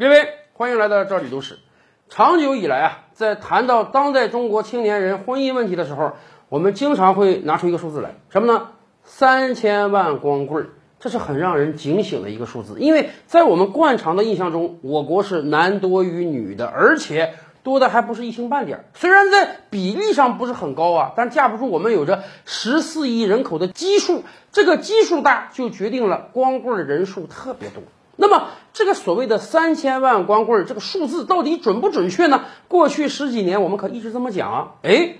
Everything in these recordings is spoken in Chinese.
各位，欢迎来到这里都市。长久以来啊，在谈到当代中国青年人婚姻问题的时候，我们经常会拿出一个数字来，什么呢？三千万光棍儿，这是很让人警醒的一个数字。因为在我们惯常的印象中，我国是男多于女的，而且多的还不是一星半点儿。虽然在比例上不是很高啊，但架不住我们有着十四亿人口的基数，这个基数大就决定了光棍儿人数特别多。那么，这个所谓的三千万光棍儿这个数字到底准不准确呢？过去十几年我们可一直这么讲啊。哎，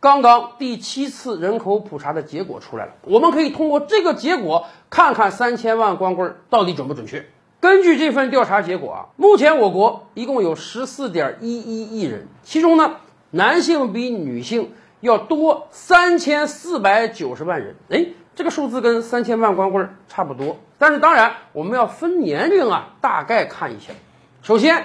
刚刚第七次人口普查的结果出来了，我们可以通过这个结果看看三千万光棍儿到底准不准确。根据这份调查结果啊，目前我国一共有十四点一一亿人，其中呢，男性比女性要多三千四百九十万人。哎。这个数字跟三千万光棍差不多，但是当然我们要分年龄啊，大概看一下。首先，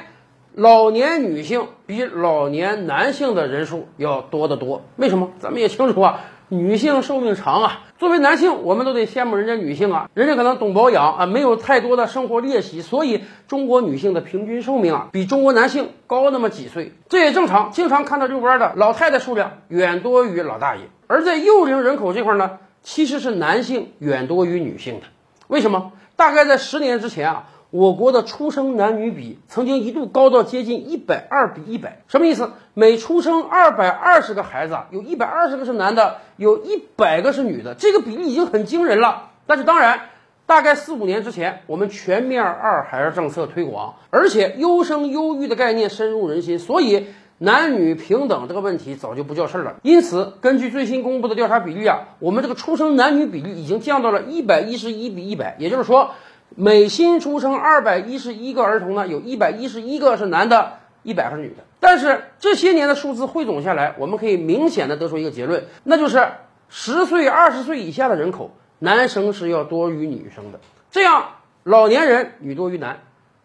老年女性比老年男性的人数要多得多。为什么？咱们也清楚啊，女性寿命长啊。作为男性，我们都得羡慕人家女性啊，人家可能懂保养啊，没有太多的生活练习，所以中国女性的平均寿命啊比中国男性高那么几岁，这也正常。经常看到遛弯的老太太数量远多于老大爷，而在幼龄人口这块呢。其实是男性远多于女性的，为什么？大概在十年之前啊，我国的出生男女比曾经一度高到接近一百二比一百，什么意思？每出生二百二十个孩子，有一百二十个是男的，有一百个是女的，这个比例已经很惊人了。但是当然，大概四五年之前，我们全面二孩政策推广，而且优生优育的概念深入人心，所以。男女平等这个问题早就不叫事儿了，因此根据最新公布的调查比例啊，我们这个出生男女比例已经降到了一百一十一比一百，也就是说，每新出生二百一十一个儿童呢，有一百一十一个是男的，一百个是女的。但是这些年的数字汇总下来，我们可以明显的得出一个结论，那就是十岁二十岁以下的人口，男生是要多于女生的，这样老年人女多于男。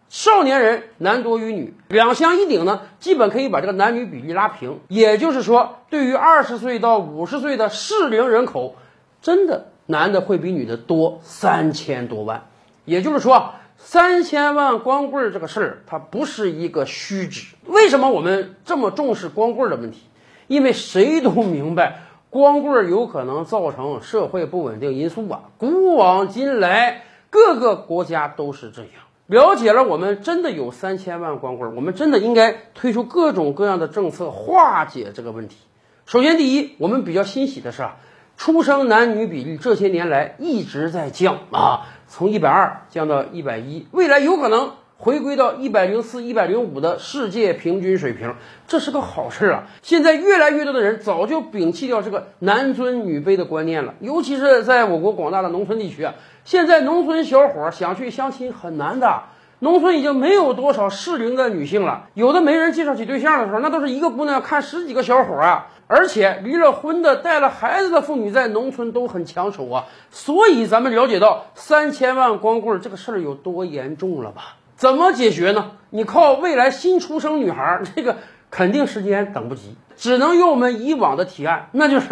少年人男多于女，两相一顶呢，基本可以把这个男女比例拉平。也就是说，对于二十岁到五十岁的适龄人口，真的男的会比女的多三千多万。也就是说，三千万光棍这个事儿，它不是一个虚指。为什么我们这么重视光棍的问题？因为谁都明白，光棍有可能造成社会不稳定因素啊。古往今来，各个国家都是这样。了解了，我们真的有三千万光棍，我们真的应该推出各种各样的政策化解这个问题。首先，第一，我们比较欣喜的是啊，出生男女比例这些年来一直在降啊，从一百二降到一百一，未来有可能回归到一百零四、一百零五的世界平均水平，这是个好事啊。现在越来越多的人早就摒弃掉这个男尊女卑的观念了，尤其是在我国广大的农村地区啊。现在农村小伙想去相亲很难的，农村已经没有多少适龄的女性了，有的媒人介绍起对象的时候，那都是一个姑娘看十几个小伙啊，而且离了婚的、带了孩子的妇女在农村都很抢手啊，所以咱们了解到三千万光棍这个事儿有多严重了吧？怎么解决呢？你靠未来新出生女孩，这个肯定时间等不及，只能用我们以往的提案，那就是。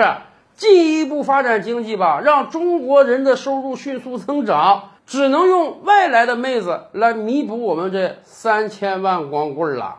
进一步发展经济吧，让中国人的收入迅速增长，只能用外来的妹子来弥补我们这三千万光棍了。